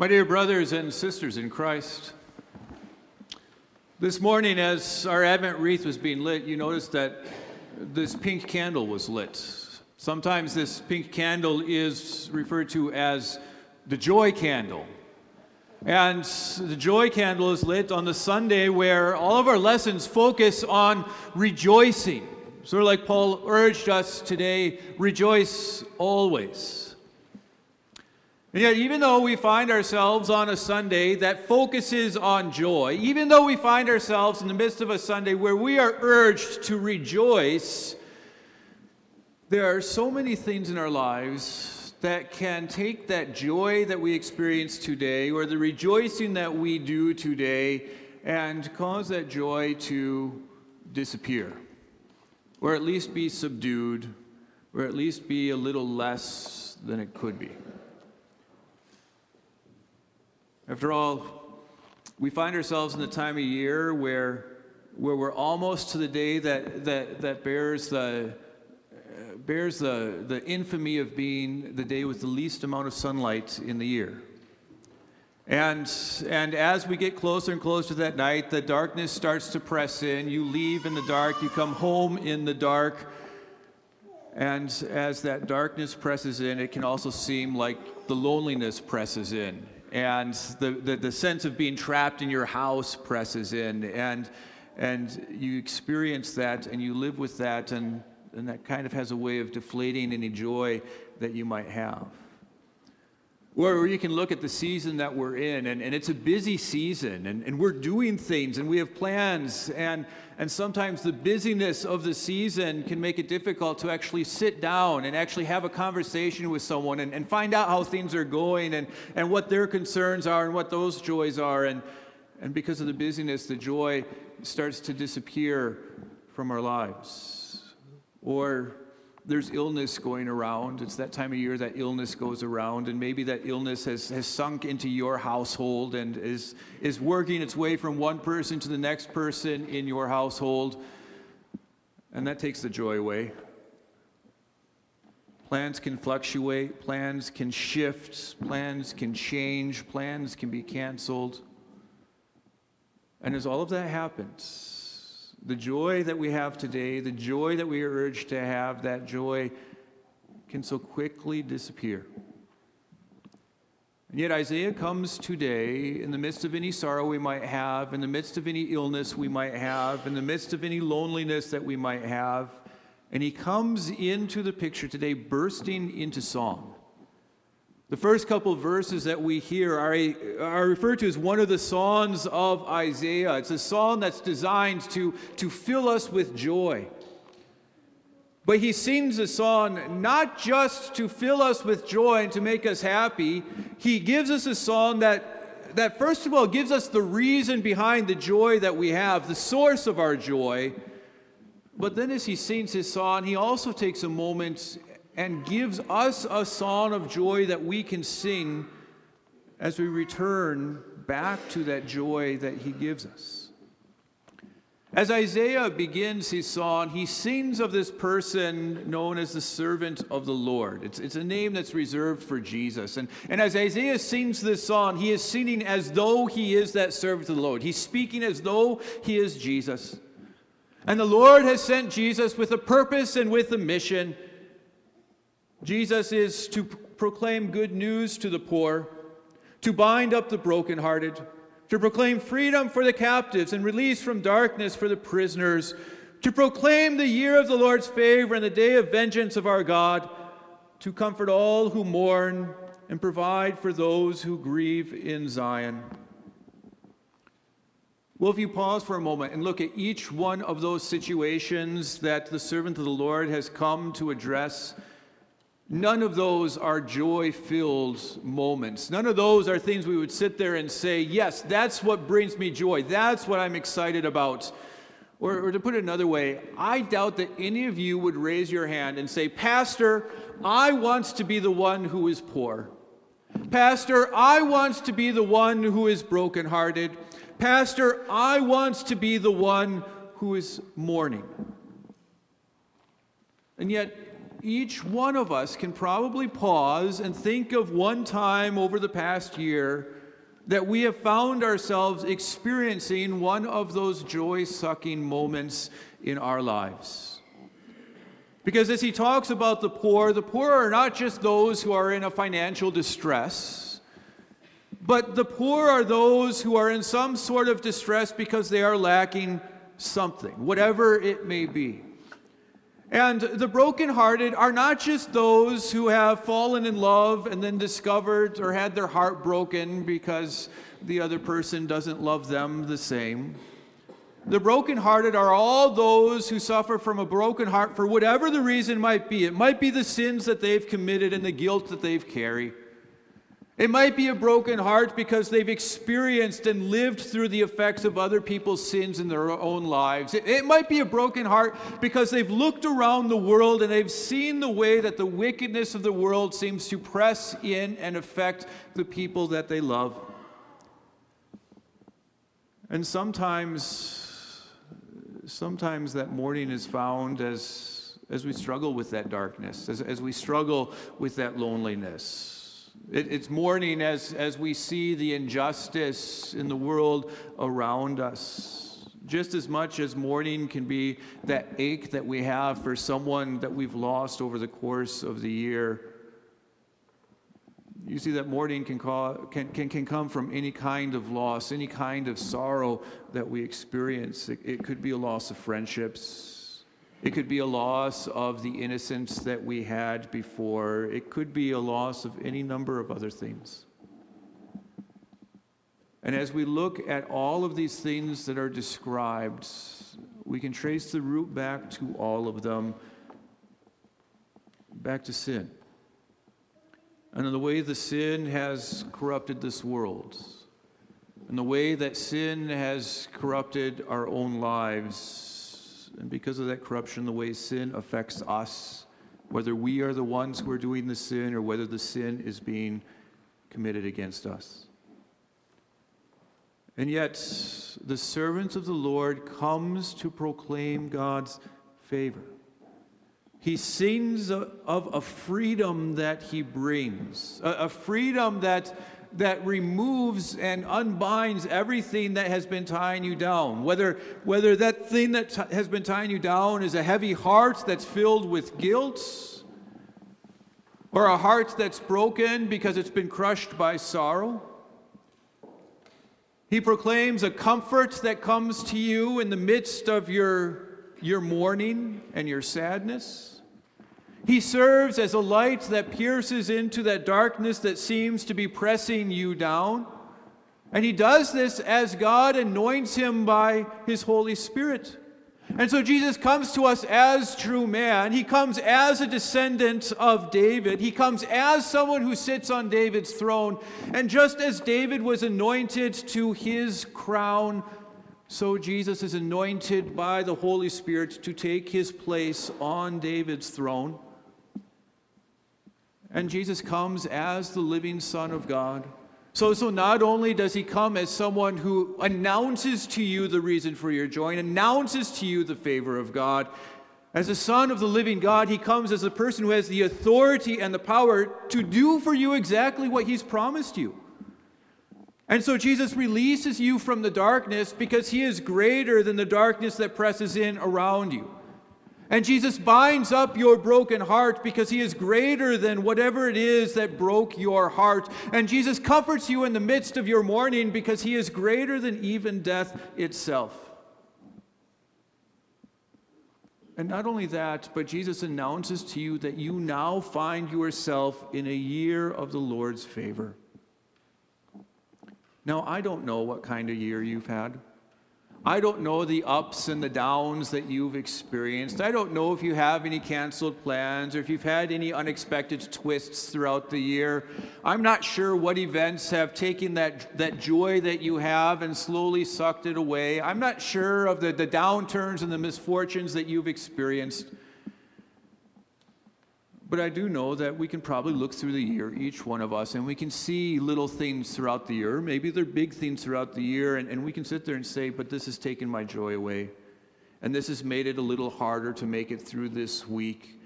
My dear brothers and sisters in Christ, this morning, as our Advent wreath was being lit, you noticed that this pink candle was lit. Sometimes this pink candle is referred to as the joy candle. And the joy candle is lit on the Sunday where all of our lessons focus on rejoicing. Sort of like Paul urged us today rejoice always. Yet, even though we find ourselves on a Sunday that focuses on joy, even though we find ourselves in the midst of a Sunday where we are urged to rejoice, there are so many things in our lives that can take that joy that we experience today or the rejoicing that we do today and cause that joy to disappear, or at least be subdued, or at least be a little less than it could be. After all, we find ourselves in the time of year where, where we're almost to the day that, that, that bears, the, uh, bears the, the infamy of being the day with the least amount of sunlight in the year. And, and as we get closer and closer to that night, the darkness starts to press in. You leave in the dark, you come home in the dark. And as that darkness presses in, it can also seem like the loneliness presses in and the, the, the, sense of being trapped in your house presses in. And and you experience that and you live with that. And, and that kind of has a way of deflating any joy that you might have or you can look at the season that we're in, and, and it's a busy season, and, and we're doing things, and we have plans, and, and sometimes the busyness of the season can make it difficult to actually sit down and actually have a conversation with someone and, and find out how things are going and, and what their concerns are and what those joys are. And, and because of the busyness, the joy starts to disappear from our lives. Or there's illness going around. It's that time of year that illness goes around, and maybe that illness has, has sunk into your household and is, is working its way from one person to the next person in your household. And that takes the joy away. Plans can fluctuate, plans can shift, plans can change, plans can be canceled. And as all of that happens, the joy that we have today, the joy that we are urged to have, that joy can so quickly disappear. And yet, Isaiah comes today in the midst of any sorrow we might have, in the midst of any illness we might have, in the midst of any loneliness that we might have, and he comes into the picture today bursting into song. The first couple verses that we hear are, are referred to as one of the songs of Isaiah. It's a song that's designed to, to fill us with joy. But he sings a song not just to fill us with joy and to make us happy, he gives us a song that, that, first of all, gives us the reason behind the joy that we have, the source of our joy. But then, as he sings his song, he also takes a moment and gives us a song of joy that we can sing as we return back to that joy that he gives us. As Isaiah begins his song, he sings of this person known as the servant of the Lord. It's, it's a name that's reserved for Jesus. And, and as Isaiah sings this song, he is singing as though he is that servant of the Lord. He's speaking as though he is Jesus. And the Lord has sent Jesus with a purpose and with a mission Jesus is to proclaim good news to the poor, to bind up the brokenhearted, to proclaim freedom for the captives and release from darkness for the prisoners, to proclaim the year of the Lord's favor and the day of vengeance of our God, to comfort all who mourn and provide for those who grieve in Zion. Well, if you pause for a moment and look at each one of those situations that the servant of the Lord has come to address, None of those are joy filled moments. None of those are things we would sit there and say, Yes, that's what brings me joy. That's what I'm excited about. Or, or, to put it another way, I doubt that any of you would raise your hand and say, Pastor, I want to be the one who is poor. Pastor, I want to be the one who is brokenhearted. Pastor, I want to be the one who is mourning. And yet, each one of us can probably pause and think of one time over the past year that we have found ourselves experiencing one of those joy sucking moments in our lives. Because as he talks about the poor, the poor are not just those who are in a financial distress, but the poor are those who are in some sort of distress because they are lacking something, whatever it may be. And the brokenhearted are not just those who have fallen in love and then discovered or had their heart broken because the other person doesn't love them the same. The brokenhearted are all those who suffer from a broken heart for whatever the reason might be. It might be the sins that they've committed and the guilt that they've carried. It might be a broken heart because they've experienced and lived through the effects of other people's sins in their own lives. It, it, might be a broken heart because they've looked around the world and they've seen the way that the wickedness of the world seems to press in and affect the people that they love. And sometimes, sometimes that mourning is found as, as we struggle with that darkness, as, as we struggle with that loneliness. It, it's mourning as, as we see the injustice in the world around us. Just as much as mourning can be that ache that we have for someone that we've lost over the course of the year. You see that mourning can, call, can, can, can come from any kind of loss, any kind of sorrow that we experience. It, it could be a loss of friendships, it could be a loss of the innocence that we had before. It could be a loss of any number of other things. And as we look at all of these things that are described, we can trace the root back to all of them, back to sin. And in the way the sin has corrupted this world, and the way that sin has corrupted our own lives, and because of that corruption, the way sin affects us, whether we are the ones who are doing the sin or whether the sin is being committed against us. And yet, the servant of the Lord comes to proclaim God's favor. He sings of a freedom that he brings, a freedom that that removes and unbinds everything that has been tying you down. Whether, whether that thing that t- has been tying you down is a heavy heart that's filled with guilt, or a heart that's broken because it's been crushed by sorrow. He proclaims a comfort that comes to you in the midst of your, your mourning and your sadness. He serves as a light that pierces into that darkness that seems to be pressing you down. And he does this as God anoints him by his Holy Spirit. And so Jesus comes to us as true man. He comes as a descendant of David. He comes as someone who sits on David's throne. And just as David was anointed to his crown, so Jesus is anointed by the Holy Spirit to take his place on David's throne. And Jesus comes as the living Son of God. So, so not only does he come as someone who announces to you the reason for your joy and announces to you the favor of God, as a son of the living God, he comes as a person who has the authority and the power to do for you exactly what he's promised you. And so Jesus releases you from the darkness because he is greater than the darkness that presses in around you. And Jesus binds up your broken heart because he is greater than whatever it is that broke your heart. And Jesus comforts you in the midst of your mourning because he is greater than even death itself. And not only that, but Jesus announces to you that you now find yourself in a year of the Lord's favor. Now, I don't know what kind of year you've had. I don't know the ups and the downs that you've experienced. I don't know if you have any canceled plans or if you've had any unexpected twists throughout the year. I'm not sure what events have taken that, that joy that you have and slowly sucked it away. I'm not sure of the, the downturns and the misfortunes that you've experienced. But I do know that we can probably look through the year, each one of us, and we can see little things throughout the year. Maybe they're big things throughout the year, and, and we can sit there and say, but this has taken my joy away. And this has made it a little harder to make it through this week.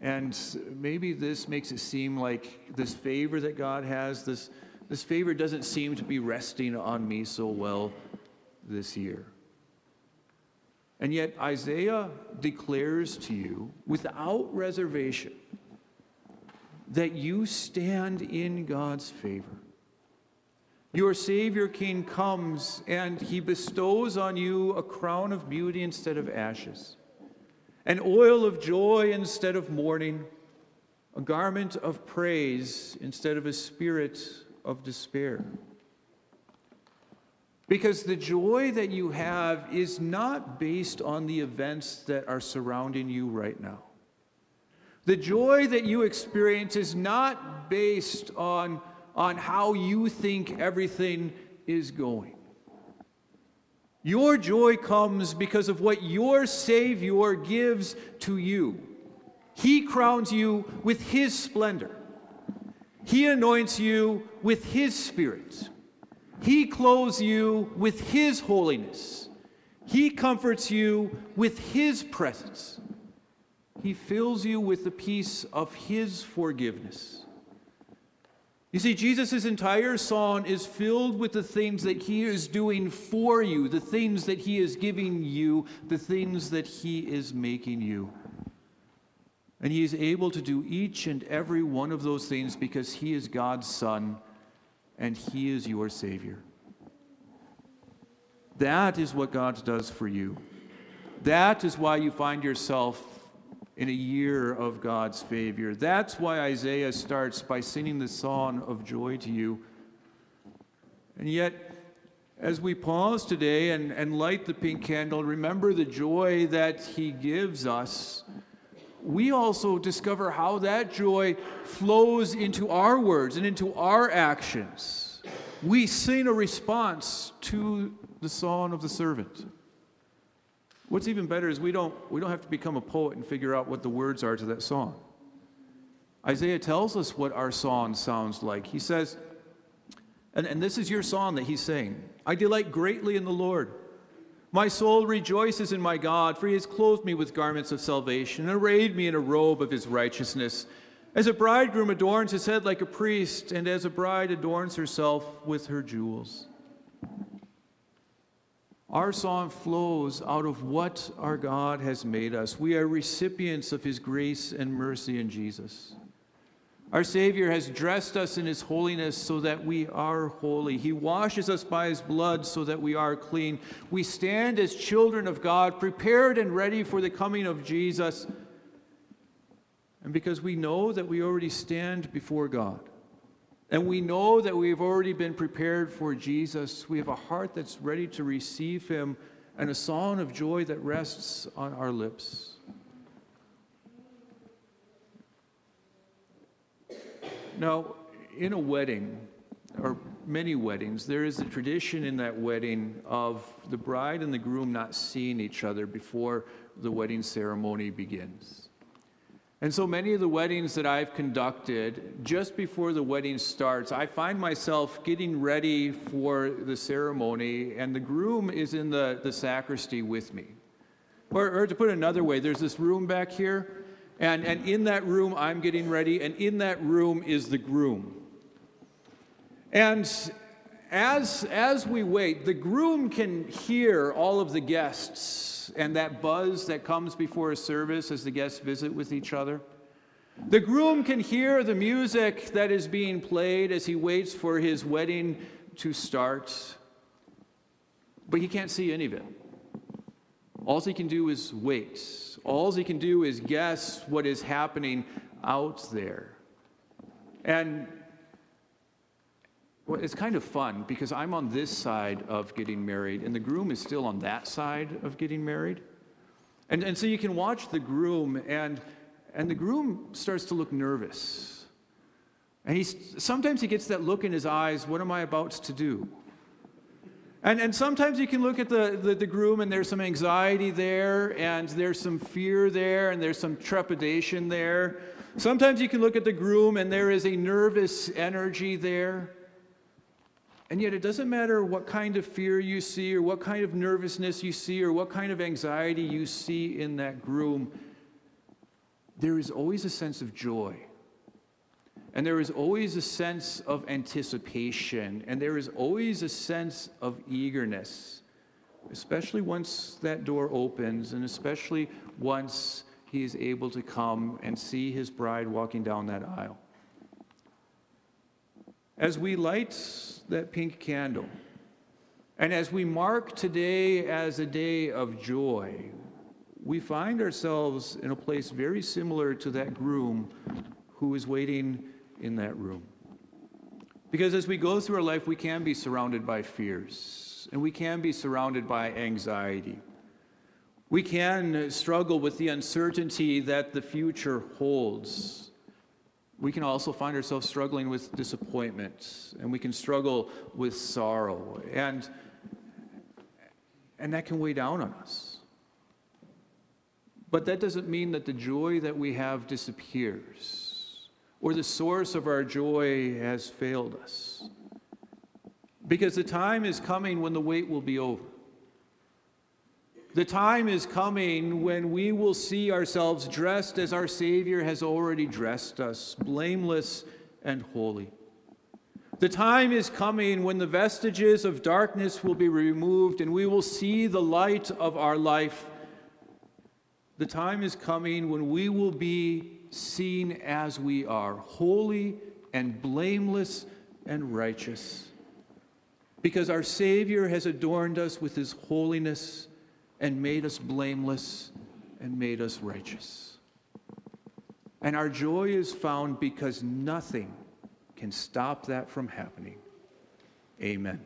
And maybe this makes it seem like this favor that God has, this, this favor doesn't seem to be resting on me so well this year. And yet, Isaiah declares to you without reservation that you stand in God's favor. Your Savior King comes and he bestows on you a crown of beauty instead of ashes, an oil of joy instead of mourning, a garment of praise instead of a spirit of despair. Because the joy that you have is not based on the events that are surrounding you right now. The joy that you experience is not based on, on how you think everything is going. Your joy comes because of what your Savior gives to you. He crowns you with His splendor, He anoints you with His Spirit. He clothes you with His holiness. He comforts you with His presence. He fills you with the peace of His forgiveness. You see, Jesus' entire song is filled with the things that He is doing for you, the things that He is giving you, the things that He is making you. And He is able to do each and every one of those things because He is God's Son and He is your Savior. That is what God does for you. That is why you find yourself in a year of God's favor. That's why Isaiah starts by singing the song of joy to you. And yet, as we pause today and, and light the pink candle, remember the joy that He gives us. We also discover how that joy flows into our words and into our actions we sing a response to the song of the servant. What's even better is we don't, we don't have to become a poet and figure out what the words are to that song. Isaiah tells us what our song sounds like. He says, and, and this is your song that he's saying I delight greatly in the Lord. My soul rejoices in my God, for he has clothed me with garments of salvation and arrayed me in a robe of his righteousness. As a bridegroom adorns his head like a priest, and as a bride adorns herself with her jewels. Our song flows out of what our God has made us. We are recipients of his grace and mercy in Jesus. Our Savior has dressed us in his holiness so that we are holy. He washes us by his blood so that we are clean. We stand as children of God, prepared and ready for the coming of Jesus and because we know that we already stand before God, and we know that we've already been prepared for Jesus, we have a heart that's ready to receive Him and a song of joy that rests on our lips. Now, in a wedding, or many weddings, there is a tradition in that wedding of the bride and the groom not seeing each other before the wedding ceremony begins. And so many of the weddings that I've conducted, just before the wedding starts, I find myself getting ready for the ceremony, and the groom is in the, the sacristy with me. Or, or to put it another way, there's this room back here, and, and in that room, I'm getting ready, and in that room is the groom. And as, as we wait, the groom can hear all of the guests and that buzz that comes before a service as the guests visit with each other. The groom can hear the music that is being played as he waits for his wedding to start, but he can't see any of it. All he can do is wait. All he can do is guess what is happening out there. And well, it's kind of fun because I'm on this side of getting married, and the groom is still on that side of getting married. And, and so you can watch the groom, and, and the groom starts to look nervous. And he, sometimes he gets that look in his eyes what am I about to do? And, and sometimes you can look at the, the, the, groom and there's some anxiety there, and there's some fear there, and there's some trepidation there. Sometimes you can look at the groom and there is a nervous energy there. And yet, it doesn't matter what kind of fear you see, or what kind of nervousness you see, or what kind of anxiety you see in that groom. there is always a sense of joy. And there is always a sense of anticipation. And there is always a sense of eagerness, especially once that door opens, and especially once he is able to come and see his bride walking down that aisle. As we light that pink candle, and as we mark today as a day of joy, we find ourselves in a place very similar to that groom who is waiting in that room. Because as we go through our life, we can be surrounded by fears and we can be surrounded by anxiety. We can struggle with the uncertainty that the future holds. We can also find ourselves struggling with disappointment and we can struggle with sorrow. And, and that can weigh down on us. But that doesn't mean that the joy that we have disappears or the source of our joy has failed us. Because the time is coming when the wait will be over. The time is coming when we will see ourselves dressed as our Savior has already dressed us, blameless and holy. The time is coming when the vestiges of darkness will be removed and we will see the light of our life the time is coming when we will be seen as we are, holy and blameless and righteous. Because our Savior has adorned us with his holiness and made us blameless and made us righteous. And our joy is found because nothing can stop that from happening. Amen.